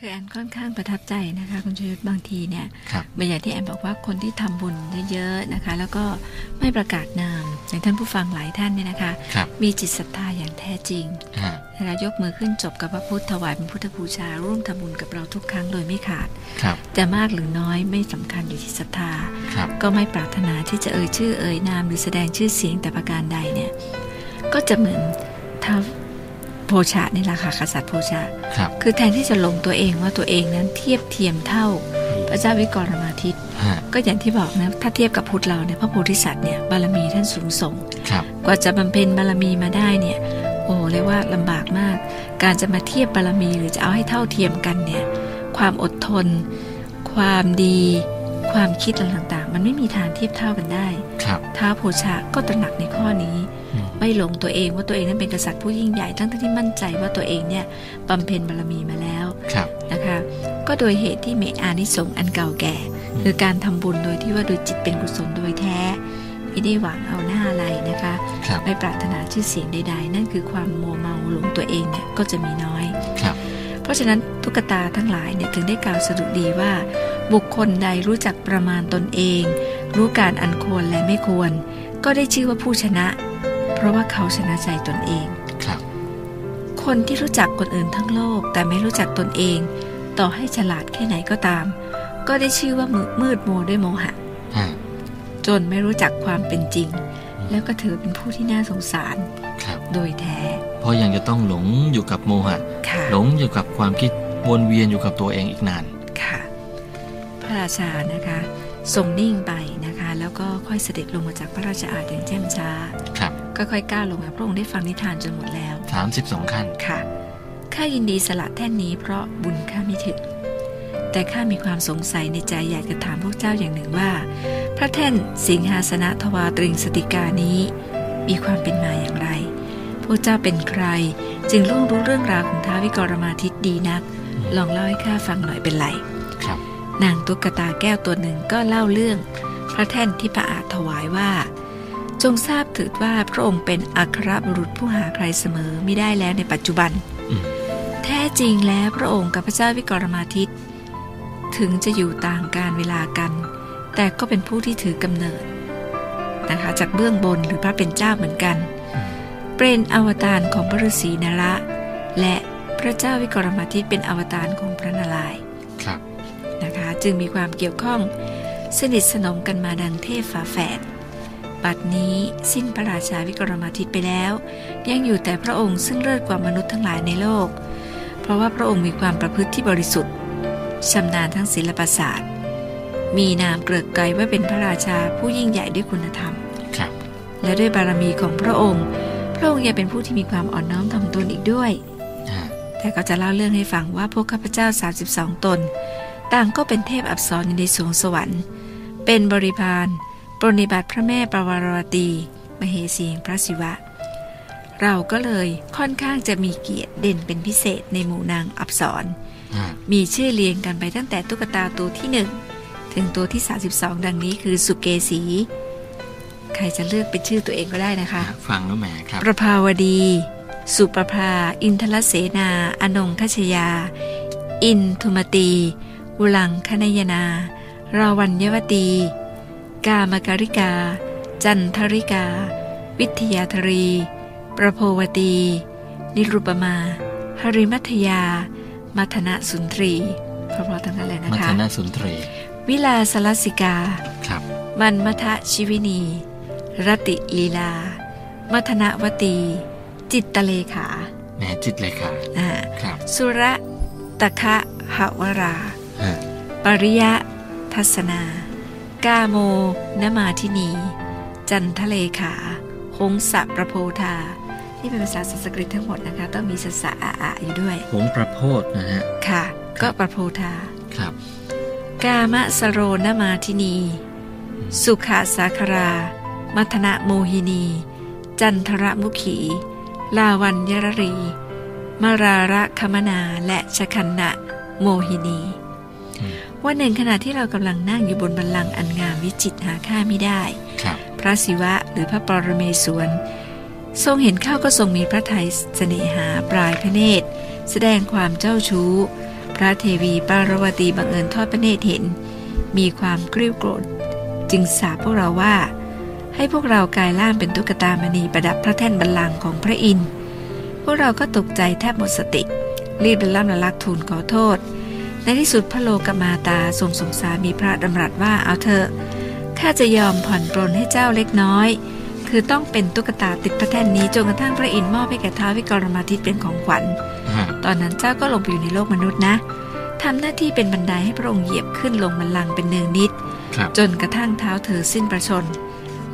คือแอนค่อนข้างประทับใจนะคะคุณชยุทธบางทีเนี่ยครับบางอย่างที่แอนบอกว่าคนที่ทำบุญเยอะๆนะคะ แล้วก็ไม่ประกาศนามอย่างท่านผู้ฟังหลายท่านเนี่ยนะคะครับมีจิตศรัทธาอย่างแท้จริงฮะนะคะยกมือขึ้นจบกับพระพุทธถวายเป็นพุทธบูชา ร่วมทำบุญกับเราทุกครั้งโดยไม่ขาดครับจะมากหรือน้อยไม่สำคัญอยู่ที่ศรัทธาครับก็ไม่ปรารถนาที่จะเอ่ยชื่อเอ่ยนามหรือแสดงชื่อเสียงแต่ประการใดเนี่ยก็จะเหมือนท้าว โพชะนี่แหละค่ะกษัตริย์โพชะครับ คือแทนที่จะหลงตัวเองว่าตัวเองนั้นเทียบเทียมเท่า พระเจ้าวิกรมาทิตย์ฮะก็อย่างที่บอกนะถ้าเทียบกับพุทธเราเนี่ยพระโพธิสัตว์เนี่ยบารมีท่านสูงส่งครับกว่าจะบำเพ็ญบารมีมาได้เนี่ยโอ้เรียกว่าลำบากมาก การจะมาเทียบบารมีหรือจะเอาให้เท่าเทียมกันเนี่ยความอดทน ความดี ความคิดอะไรต่างๆ มันไม่มีทางเทียบเท่ากันได้ครับท้าวโพชะก็ตระหนักในข้อนี้อืม ไม่หลงตัวเองว่าตัวเองนั้นเป็นกษัตริย์ผู้ยิ่งใหญ่ ทั้งที่มั่นใจว่าตัวเองเนี่ยบำเพ็ญบารมีมาแล้วครับนะคะ ก็โดยเหตุที่มีอานิสงส์อันเก่าแก่ คือการทำบุญโดยที่ว่าโดยจิตเป็นกุศลโดยแท้ ไม่ได้หวังเอาหน้าอะไรนะคะครับไม่ปรารถนาชื่อเสียงใด ๆ นั่นคือความโมวเมาหลงตัวเองเนี่ยก็จะมีน้อยครับเพราะฉะนั้นตุ๊กตาทั้งหลายเนี่ยถึงได้กล่าวสรุปดีว่า บุคคลใดรู้จักประมาณตนเอง รู้การอันควรและไม่ควร ก็ได้ชื่อว่าผู้ชนะ เพราะว่าเขาชนะใจตนเองครับ คนที่รู้จักคนอื่นทั้งโลก แต่ไม่รู้จักตนเอง ต่อให้ฉลาดแค่ไหนก็ตาม ก็ได้ชื่อว่ามืดมืดมัวด้วยโมหะฮะจนไม่รู้จักความเป็นจริง แล้วก็ถือเป็นผู้ที่น่าสงสารครับโดยแท้ เพราะยังจะต้องหลงอยู่กับโมหะค่ะหลงอยู่กับความคิดวนเวียนอยู่กับตัวเองอีกนานค่ะ พระราชานะคะทรงนิ่งไปนะคะ แล้วก็ค่อยเสด็จลงมาจากพระราชอาณอย่างแจ่มช้าครับก็ ค่อยก้าวลงมาพระองค์ได้ฟังนิทานจนหมดแล้ว 32 ขั้นค่ะข้ายินดีสละแท่นนี้เพราะบุญข้าไม่ถึง แต่ข้ามีความสงสัยในใจอยากจะถามพวกเจ้าอย่างหนึ่งว่า พระแท่นสิงหาสนะทวาตริงสติกานี้ มีความเป็นมาอย่างไร พวกเจ้าเป็นใคร จึงล่วงรู้เรื่องราวของท้าววิกรมาทิตดีนัก ลองเล่าให้ข้าฟังหน่อยเป็นไรครับนางตุ๊กตาแก้วตัวหนึ่งก็เล่าเรื่อง พระแท่นที่พระอาจถวายว่า จงทราบถือว่าพระองค์เป็นอัครบุรุษผู้หาใครเสมอไม่ได้แล้วในปัจจุบันอืมแท้จริงแล้วพระองค์กับพระเจ้าวิกรมาทิตถึงจะอยู่ต่างการเวลากัน แต่ก็เป็นผู้ที่ถือกำเนิดนะคะจากเบื้องบนหรือพระเป็นเจ้าเหมือนกันอืมเป็นอวตารของพระฤาษีนระและพระเจ้าวิกรมาทิตเป็นอวตารของพระนารายณ์ครับนะคะจึงมีความเกี่ยวข้องสนิทสนมกันมาดังเทพฝาแฝด บัดนี้สิ้นพระราชาวิกรมาทิตไปแล้ว ยังอยู่แต่พระองค์ซึ่งเลิศกว่ามนุษย์ทั้งหลายในโลก เพราะว่าพระองค์มีความประพฤติที่บริสุทธิ์ชำนาญทั้งศิลปศาสตร์ มีนามเกริกไกรว่าเป็นพระราชาผู้ยิ่งใหญ่ด้วยคุณธรรมครับและด้วยบารมีของพระองค์ พระองค์ยังเป็นผู้ที่มีความอ่อนน้อมถ่อมตนอีกด้วยฮะแต่ก็จะเล่าเรื่องให้ฟังว่าพวกข้าพเจ้า 32 ตน ต่างก็เป็นเทพอับสรอยู่ในสวงสวรรค์ เป็นบริพาร ปรนนิบัติพระแม่ปวารวตี มเหสีแห่งพระศิวะ เราก็เลยค่อนข้างจะมีเกียรติเด่นเป็นพิเศษในหมู่นางอับสรฮะมีชื่อเรียงกันไปตั้งแต่ตุ๊กตาตัวที่หนึ่งถึงตัวที่ 32 ดังนี้คือสุเกสี ใครจะเลือกเป็นชื่อตัวเองก็ได้นะคะ ฟังแล้วแหมครับ ประภาวดี สุประภา อินทรเสนา อนงคชยา อินทุมตีอุลังคณยนา ราวัญยวตี กามการิกา จันทริกา วิทยาธรี ประโพวตี นิรุปมา หริมัทยา มัทนะสุนทรีเพราะๆทั้งนั้นเลยนะมัทคะนาสุนทรี วิลาสลสิกาครับมันมทะชิวินี รติลีลา มัทนวตี จิตตเลขาแหมจิตเลยค่ะอ่าครับสุระตะคะหวราฮะปริยะทัศนา กาโมนมาทินี จันทเลขาหงสะประโพธานี่เป็นภาษาสันสกฤตทั้งหมดนะคะ ต้องมีสสะอาอะอยู่ด้วย หงประโพธนะฮะ ค่ะ ก็ประโพธาครับ กามะสโรนมาทินี สุขาสาครา มัทนะโมหินี จันทรมุขี ลาวันยรรี มาราระคมนาและชคันนะโมหินีอืม วันหนึ่งขณะที่เรากำลังนั่งอยู่บนบัลลังก์อันงามวิจิตรหาค่าไม่ได้ครับพระศิวะหรือพระปรเมศวรทรงเห็นเข้าก็ทรงมีพระทัยเสน่หาปลายพระเนตร แสดงความเจ้าชู้ พระเทวีปารวตีบังเอิญทอดพระเนตรเห็น มีความกริ้วโกรธ จึงสาบพวกเราว่า ให้พวกเรากลายร่างเป็นตุ๊กตามณีประดับพระแท่นบัลลังก์ของพระอินทร์พวกเราก็ตกใจแทบหมดสติ รีบเดินล่ำละลักทูลขอโทษ ในที่สุดพระโลกมาตาทรงสงสารมีพระดำรัสว่าเอาเถอะข้าจะยอมผ่อนปรนให้เจ้าเล็กน้อย คือต้องเป็นตุ๊กตาติดพระแท่นนี้จนกระทั่งพระอินทร์มอบให้แก่ท้าววิกรมาทิตเป็นของขวัญฮะตอนนั้นเจ้าก็ลงไปอยู่ในโลกมนุษย์นะทำหน้าที่เป็นบันไดให้พระองค์เหยียบขึ้นลงบันลังก์เป็นเนืองนิดครับจนกระทั่งเท้าเธอสิ้นประชน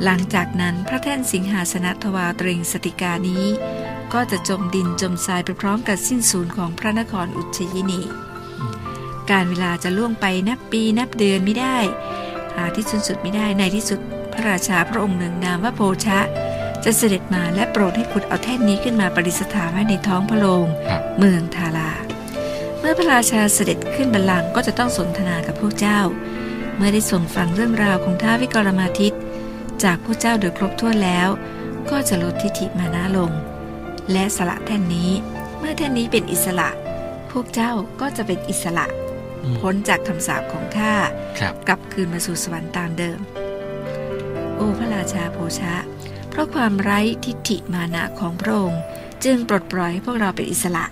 หลังจากนั้นพระแท่นสิงหาสนทวาตริงสติกานี้ ก็จะจมดินจมทรายไปพร้อมกับสิ้นสูญของพระนครอุชยินี การเวลาจะล่วงไปนับปีนับเดือนไม่ได้ หาที่สิ้นสุดไม่ได้ในที่สุดพระราชาพระองค์หนึ่งนามว่าโพชะ จะเสด็จมาและโปรดให้ขุดเอาแท่นนี้ขึ้นมาประดิษฐานไว้ในท้องพระโรงครับเมืองทาราเมื่อพระราชาเสด็จขึ้นบัลลังก์ก็จะต้องสนทนากับพวกเจ้า เมื่อได้ส่งฟังเรื่องราวของท้าววิกรมาทิตจากพวกเจ้าโดยครบถ้วนแล้ว ก็จะลดทิฐิมานะลง และสละแท่นนี้ เมื่อแท่นนี้เป็นอิสระ พวกเจ้าก็จะเป็นอิสระอืม พ้นจากคำสาปของข้าครับกลับคืนมาสู่สวรรค์ตามเดิม โอ้พระราชาโพชะ เพราะความไร้ทิฏฐิมานะของพระองค์จึงปลดปล่อยให้พวกเราเป็นอิสระ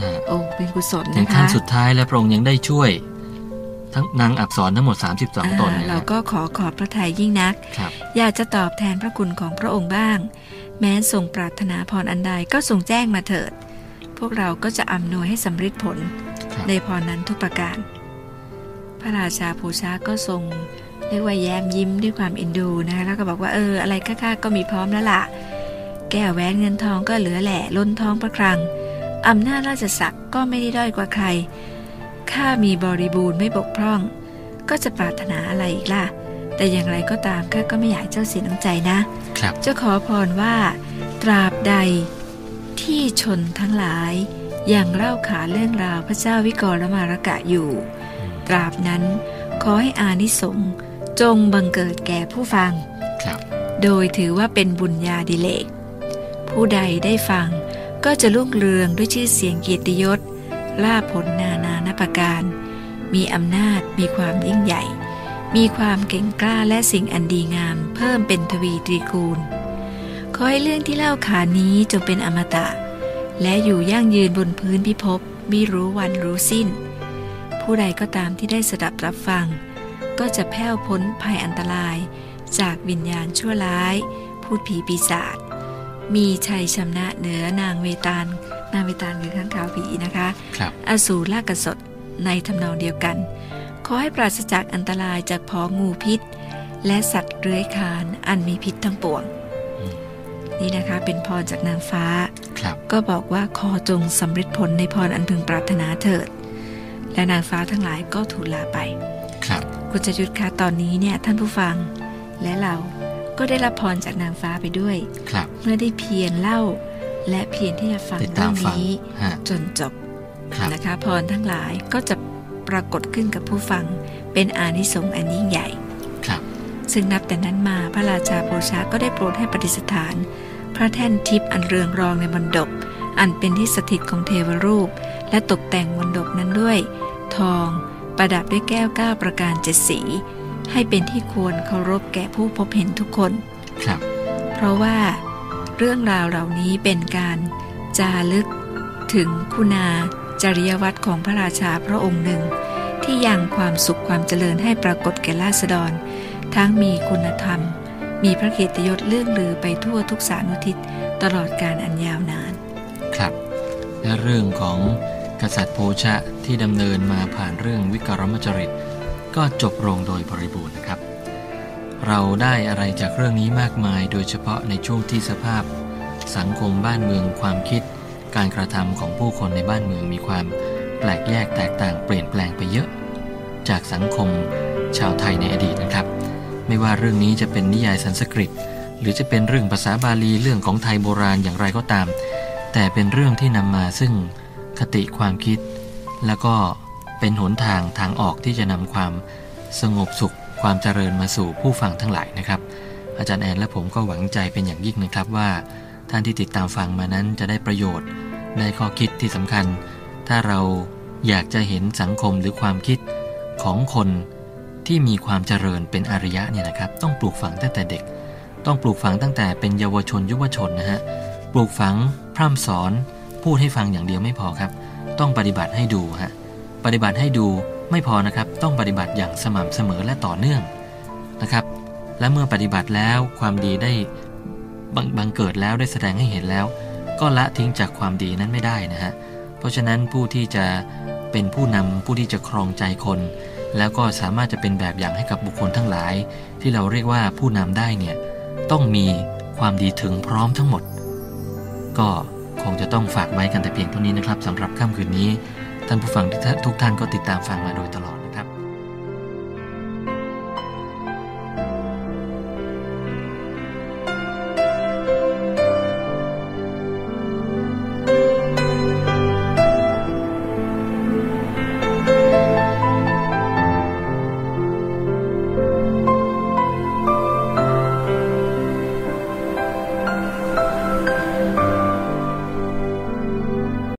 ฮะโอ้เป็นกุศลในนะครั้คะงสุดท้ายและพระองค์ยังได้ช่วย ทั้งนางอักษรทั้งหมด 32 ตนอ่านะคเรารับก็ขอขอบพระทัยยิ่งนักครับอยากจะตอบแทนพระคุณของพระองค์บ้าง แม้ทรงปรารถนาพรอันใดก็ทรงแจ้งมาเถิด พวกเราก็จะอำนวยให้สำเร็จผลครับ ในพรนั้นทุกประการ พระราชาภูชาก็ทรงเรียกว่าแย้มยิ้มด้วยความเอ็นดูนะคะแล้วก็บอกว่าเอออะไรข้าๆก็มีพร้อมแล้วล่ะ แก้วแหวนเงินทองก็เหลือแหล่ล้นท้องพระคลังอำนาจราชศักดิ์ก็ไม่ได้ด้อยกว่าใคร ข้ามีบริบูรณ์ไม่บกพร่อง ก็จะปรารถนาอะไรอีกล่ะ แต่อย่างไรก็ตามข้าก็ไม่อยากให้เจ้าเสียน้ำใจนะครับจะขอพรว่า ตราบใดที่ชนทั้งหลาย ยังเล่าขานเรื่องราวพระเจ้าวิกรมารกะอยู่ ตราบนั้นขอให้อานิสงส์จงบังเกิดแก่ผู้ฟังครับโดยถือว่าเป็นบุญญาดิเลก ผู้ใดได้ฟังก็จะรุ่งเรืองด้วยชื่อเสียงเกียรติยศลาภผลนานานาประการ มีอำนาจมีความยิ่งใหญ่ มีความเก่งกล้าและสิ่งอันดีงาม เพิ่มเป็นทวีตรีคูณ ขอให้เรื่องที่เล่าขานนี้จงเป็นอมตะ และอยู่ยั่งยืนบนพื้นพิภพมิรู้วันรู้สิ้น ผู้ใดก็ตามที่ได้สดับรับฟัง ก็จะแผ้วพ้นภัยอันตราย จากวิญญาณชั่วร้าย พูดผีปีศาจมีชัยชำนะเหนือนางเวตาลนางเวตาลคือข้างขาวผีนะคะครับอสูรลากกสดในทำนองเดียวกัน ขอให้ปราศจากอันตรายจากพองูพิษ และสัตว์เลื้อยคลานอันมีพิษทั้งปวงอืม นี่นะคะเป็นพรจากนางฟ้าครับก็บอกว่าขอจงสำเร็จผลในพรอันพึงปรารถนาเถิด และนางฟ้าทั้งหลายก็ทูลลาไป ครับคุณจยุทธคะตอนนี้เนี่ยท่านผู้ฟังและเราก็ได้รับพรจากนางฟ้าไปด้วย ครับ เมื่อได้เพียรเล่า และเพียรที่จะฟังติดเรื่ตาอมงฟังนี้ฮะจนจบครับนะคะพรทั้งหลายก็จะปรากฏขึ้นกับผู้ฟังเป็นอานิสงส์อันยิ่งใหญ่ครับ ซึ่งนับแต่นั้นมาพระราชาโพชาก็ได้โปรดให้ประดิษฐาน พระแท่นทิพย์อันเรืองรองในมณฑปอันเป็นที่สถิตของเทวรูป และตกแต่งมณฑปนั้นด้วย ทอง ประดับด้วยแก้วเก้าประการเจ็ดสี ให้เป็นที่ควรเคารพแก่ผู้พบเห็นทุกคนครับ เพราะว่าเรื่องราวเหล่านี้เป็นการจารึกถึงคุณาจริยวัตรของพระราชาพระองค์หนึ่ง ที่ยังความสุขความเจริญให้ปรากฏแก่ราษฎร ทั้งมีคุณธรรม มีพระเกียรติยศเลื่องลือไปทั่วทุกสานุทิศตลอดการอันยาวนาน ครับ และเรื่องของกษัตริย์โพชะที่ดำเนินมาผ่านเรื่องวิกรมจริต ก็จบลงโดยบริบูรณ์นะครับ เราได้อะไรจากเรื่องนี้มากมาย โดยเฉพาะในช่วงที่สภาพ สังคมบ้านเมืองความคิด การกระทำของผู้คนในบ้านเมืองมีความแปลกแยกแตกต่างเปลี่ยนแปลงไปเยอะ จากสังคมชาวไทยในอดีตนะครับ ไม่ว่าเรื่องนี้จะเป็นนิยายสันสกฤต หรือจะเป็นเรื่องภาษาบาลีเรื่องของไทยโบราณอย่างไรก็ตาม แต่เป็นเรื่องที่นำมาซึ่งคติความคิด แล้วก็เป็นหนทางทางออกที่จะนำความสงบสุข ความเจริญมาสู่ผู้ฟังทั้งหลายนะครับ อาจารย์แอนและผมก็หวังใจเป็นอย่างยิ่งนะครับว่า ท่านที่ติดตามฟังมานั้นจะได้ประโยชน์ได้ข้อคิดที่สำคัญ ถ้าเราอยากจะเห็นสังคมหรือความคิดของคน ที่มีความเจริญเป็นอริยะเนี่ยนะครับ ต้องปลูกฝังตั้งแต่เด็ก ต้องปลูกฝังตั้งแต่เป็นเยาวชนยุวชนนะฮะปลูกฝังพร่ำสอน พูดให้ฟังอย่างเดียวไม่พอครับ ต้องปฏิบัติให้ดูฮะปฏิบัติให้ดูไม่พอนะครับ ต้องปฏิบัติอย่างสม่ำเสมอและต่อเนื่องนะครับ และเมื่อปฏิบัติแล้วความดีได้บังบังเกิดแล้วได้แสดงให้เห็นแล้ว ก็ละทิ้งจากความดีนั้นไม่ได้นะฮะเพราะฉะนั้นผู้ที่จะเป็นผู้นำผู้ที่จะครองใจคน แล้วก็สามารถจะเป็นแบบอย่างให้กับบุคคลทั้งหลาย ที่เราเรียกว่าผู้นำได้เนี่ยต้องมีความดีถึงพร้อมทั้งหมด ก็คงจะต้องฝากไว้กันแต่เพียงเท่านี้นะครับสำหรับค่ำคืนนี้ ท่านผู้ฟังทุกท่านก็ติดตามฟังมาโดยตลอด